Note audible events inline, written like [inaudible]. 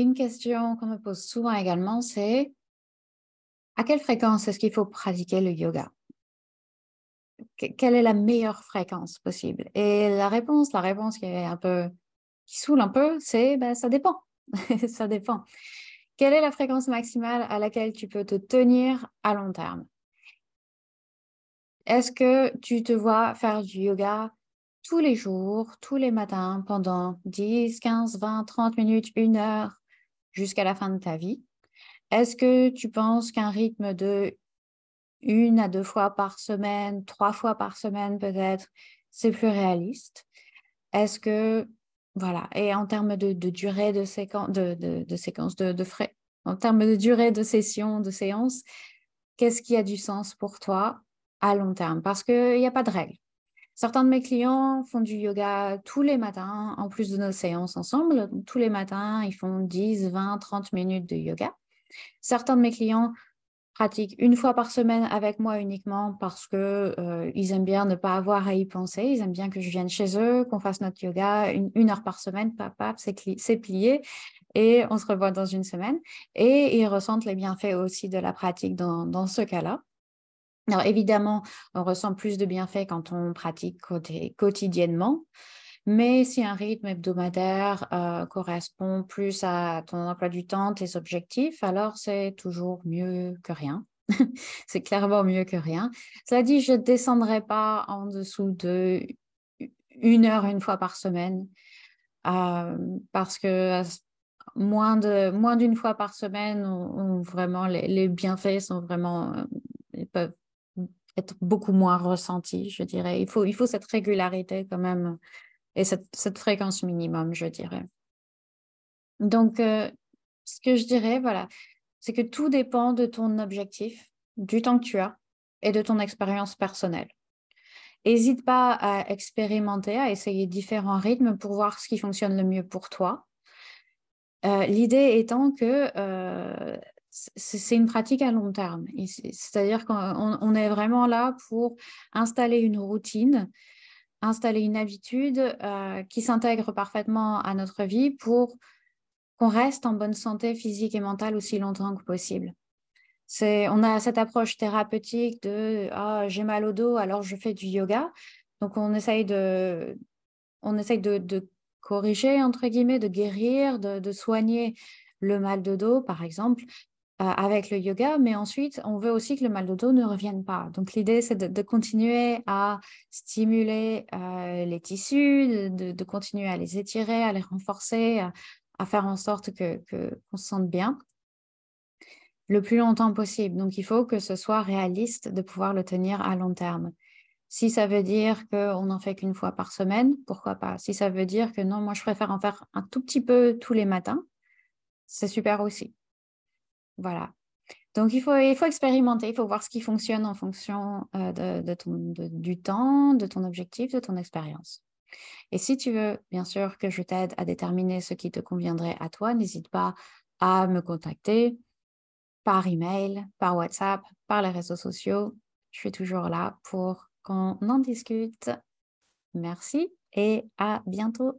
une question qu'on me pose souvent également, c'est à quelle fréquence est-ce qu'il faut pratiquer le yoga? Quelle est la meilleure fréquence possible? Et la réponse, la réponse qui est un peu qui saoule un peu, c'est ben, ça dépend. [laughs] ça dépend. Quelle est la fréquence maximale à laquelle tu peux te tenir à long terme? Est-ce que tu te vois faire du yoga tous les jours, tous les matins, pendant 10, 15, 20, 30 minutes, une heure, jusqu'à la fin de ta vie Est-ce que tu penses qu'un rythme de une à deux fois par semaine, trois fois par semaine peut-être, c'est plus réaliste? Est-ce que voilà. Et en termes de, durée de, séquence, de, séquence, de, frais, en termes de durée de session, de séance, qu'est-ce qui a du sens pour toi à long terme? Parce qu'il n'y a pas de règle. Certains de mes clients font du yoga tous les matins, en plus de nos séances ensemble. tous les matins, ils font 10, 20, 30 minutes de yoga. Certains de mes clients pratiquent une fois par semaine avec moi uniquement parce qu'ils euh, aiment bien ne pas avoir à y penser. Ils aiment bien que je vienne chez eux, qu'on fasse notre yoga une, heure par semaine, papa, c'est plié et on se revoit dans une semaine. Et ils ressentent les bienfaits aussi de la pratique dans, ce cas-là. Alors évidemment, on ressent plus de bienfaits quand on pratique quotidiennement. Mais si un rythme hebdomadaire euh, correspond plus à ton emploi du temps, tes objectifs, alors c'est toujours mieux que rien. [laughs] c'est clairement mieux que rien. Cela dit, je ne descendrai pas en dessous de une heure une fois par semaine euh, parce que moins de moins d'une fois par semaine, vraiment les, bienfaits sont vraiment euh, être beaucoup moins ressentis, je dirais. Il faut il faut cette régularité quand même et cette, fréquence minimum, je dirais. Donc, euh, ce que je dirais, voilà, c'est que tout dépend de ton objectif, du temps que tu as et de ton expérience personnelle. N'hésite pas à expérimenter, à essayer différents rythmes pour voir ce qui fonctionne le mieux pour toi. Euh, l'idée étant que euh, c'est une pratique à long terme. C'est-à-dire qu'on est vraiment là pour installer une routine installer une habitude euh, qui s'intègre parfaitement à notre vie pour qu'on reste en bonne santé physique et mentale aussi longtemps que possible. On a cette approche thérapeutique de ah, j'ai mal au dos, alors je fais du yoga. Donc on essaye de, on essaye de, de corriger, entre guillemets, de guérir, de, de, soigner le mal de dos, par exemple, euh, avec le yoga, mais ensuite, on veut aussi que le mal de dos ne revienne pas. Donc, l'idée, c'est de, continuer à stimuler euh, les tissus, de, continuer à les étirer, à les renforcer, à, faire en sorte que qu'on se sente bien le plus longtemps possible. Donc, il faut que ce soit réaliste de pouvoir le tenir à long terme. Si ça veut dire qu'on n'en fait qu'une fois par semaine, pourquoi pas? Si ça veut dire que non, moi, je préfère en faire un tout petit peu tous les matins, c'est super aussi. Voilà. Donc, il faut, il faut expérimenter, il faut voir ce qui fonctionne en fonction euh, de, ton, du temps, de ton objectif, de ton expérience. Et si tu veux, bien sûr, que je t'aide à déterminer ce qui te conviendrait à toi, n'hésite pas à me contacter par email, par WhatsApp, par les réseaux sociaux. Je suis toujours là pour qu'on en discute. Merci et à bientôt.